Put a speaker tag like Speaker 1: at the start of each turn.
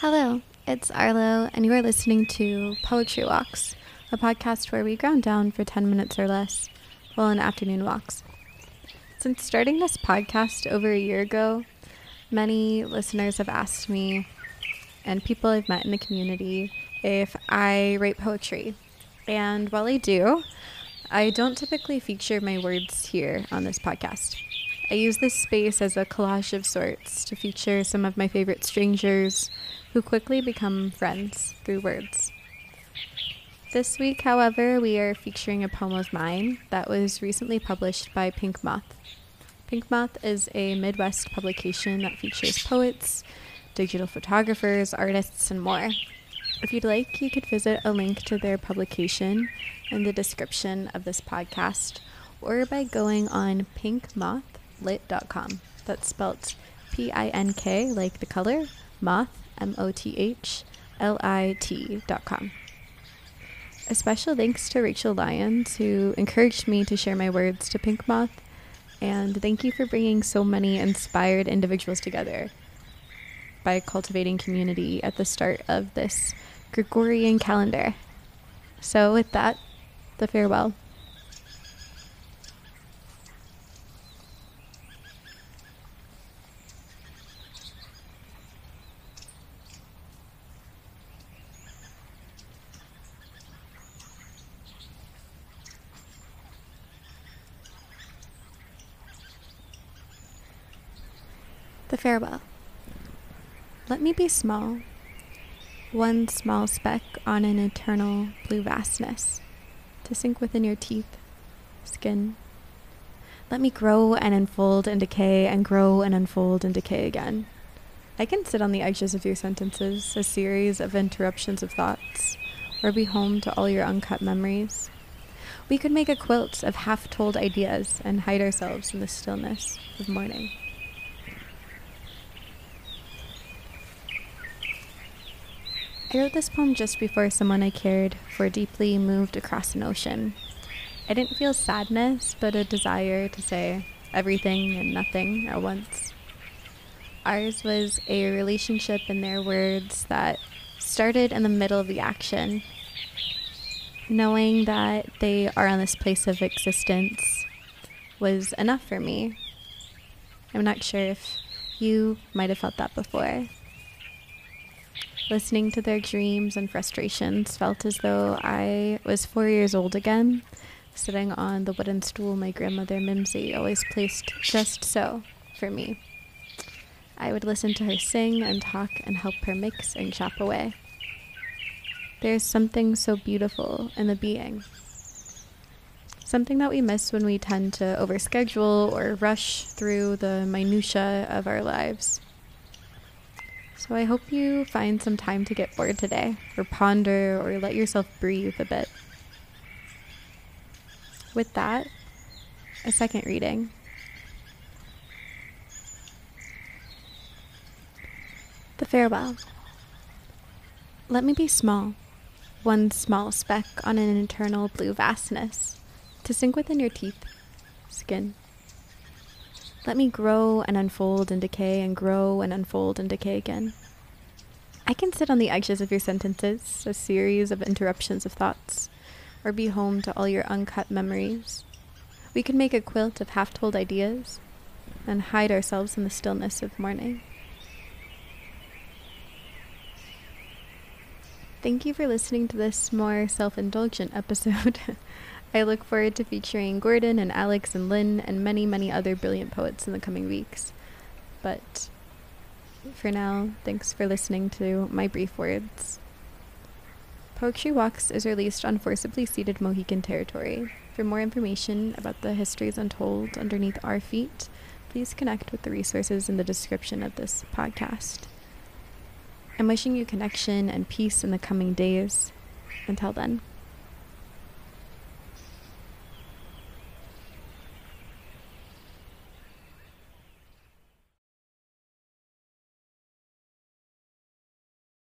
Speaker 1: Hello, it's Arlo, and you are listening to Poetry Walks, a podcast where we ground down for 10 minutes or less while on afternoon walks. Since starting this podcast over a year ago, many listeners have asked me, and people I've met in the community, if I write poetry. And while I do, I don't typically feature my words here on this podcast. I use this space as a collage of sorts to feature some of my favorite strangers who quickly become friends through words. This week, however, we are featuring a poem of mine that was recently published by Pink Moth. Pink Moth is a Midwest publication that features poets, digital photographers, artists, and more. If you'd like, you could visit a link to their publication in the description of this podcast or by going on pinkmothlit.com. That's spelled P I N K, like the color, moth, M O T H L I T dot com. A special thanks to Rachel Lyons, who encouraged me to share my words to Pink Moth, and thank you for bringing so many inspired individuals together by cultivating community at the start of this Gregorian calendar. So, with that, the farewell. The farewell. Let me be small, one small speck on an eternal blue vastness, to sink within your teeth, skin. Let me grow and unfold and decay and grow and unfold and decay again. I can sit on the edges of your sentences, a series of interruptions of thoughts, or be home to all your uncut memories. We could make a quilt of half told ideas and hide ourselves in the stillness of morning. I wrote this poem just before someone I cared for deeply moved across an ocean. I didn't feel sadness, but a desire to say everything and nothing at once. Ours was a relationship, in their words, that started in the middle of the action. Knowing that they are on this place of existence was enough for me. I'm not sure if you might have felt that before. Listening to their dreams and frustrations felt as though I was four years old again, sitting on the wooden stool my grandmother Mimsy always placed just so for me. I would listen to her sing and talk and help her mix and chop away. There's something so beautiful in the being. Something that we miss when we tend to overschedule or rush through the minutiae of our lives. So I hope you find some time to get bored today, or ponder, or let yourself breathe a bit. With that, a second reading. The Farewell. Let me be small, one small speck on an eternal blue vastness, to sink within your teeth, skin. Let me grow and unfold and decay and grow and unfold and decay again. I can sit on the edges of your sentences, a series of interruptions of thoughts, or be home to all your uncut memories. We could make a quilt of half told ideas and hide ourselves in the stillness of morning. Thank you for listening to this more self indulgent episode. I look forward to featuring Gordon and Alex and Lynn and many, many other brilliant poets in the coming weeks. But for now, thanks for listening to my brief words. Poetry Walks is released on forcibly ceded Mohican territory. For more information about the histories untold underneath our feet, please connect with the resources in the description of this podcast. I'm wishing you connection and peace in the coming days. Until then.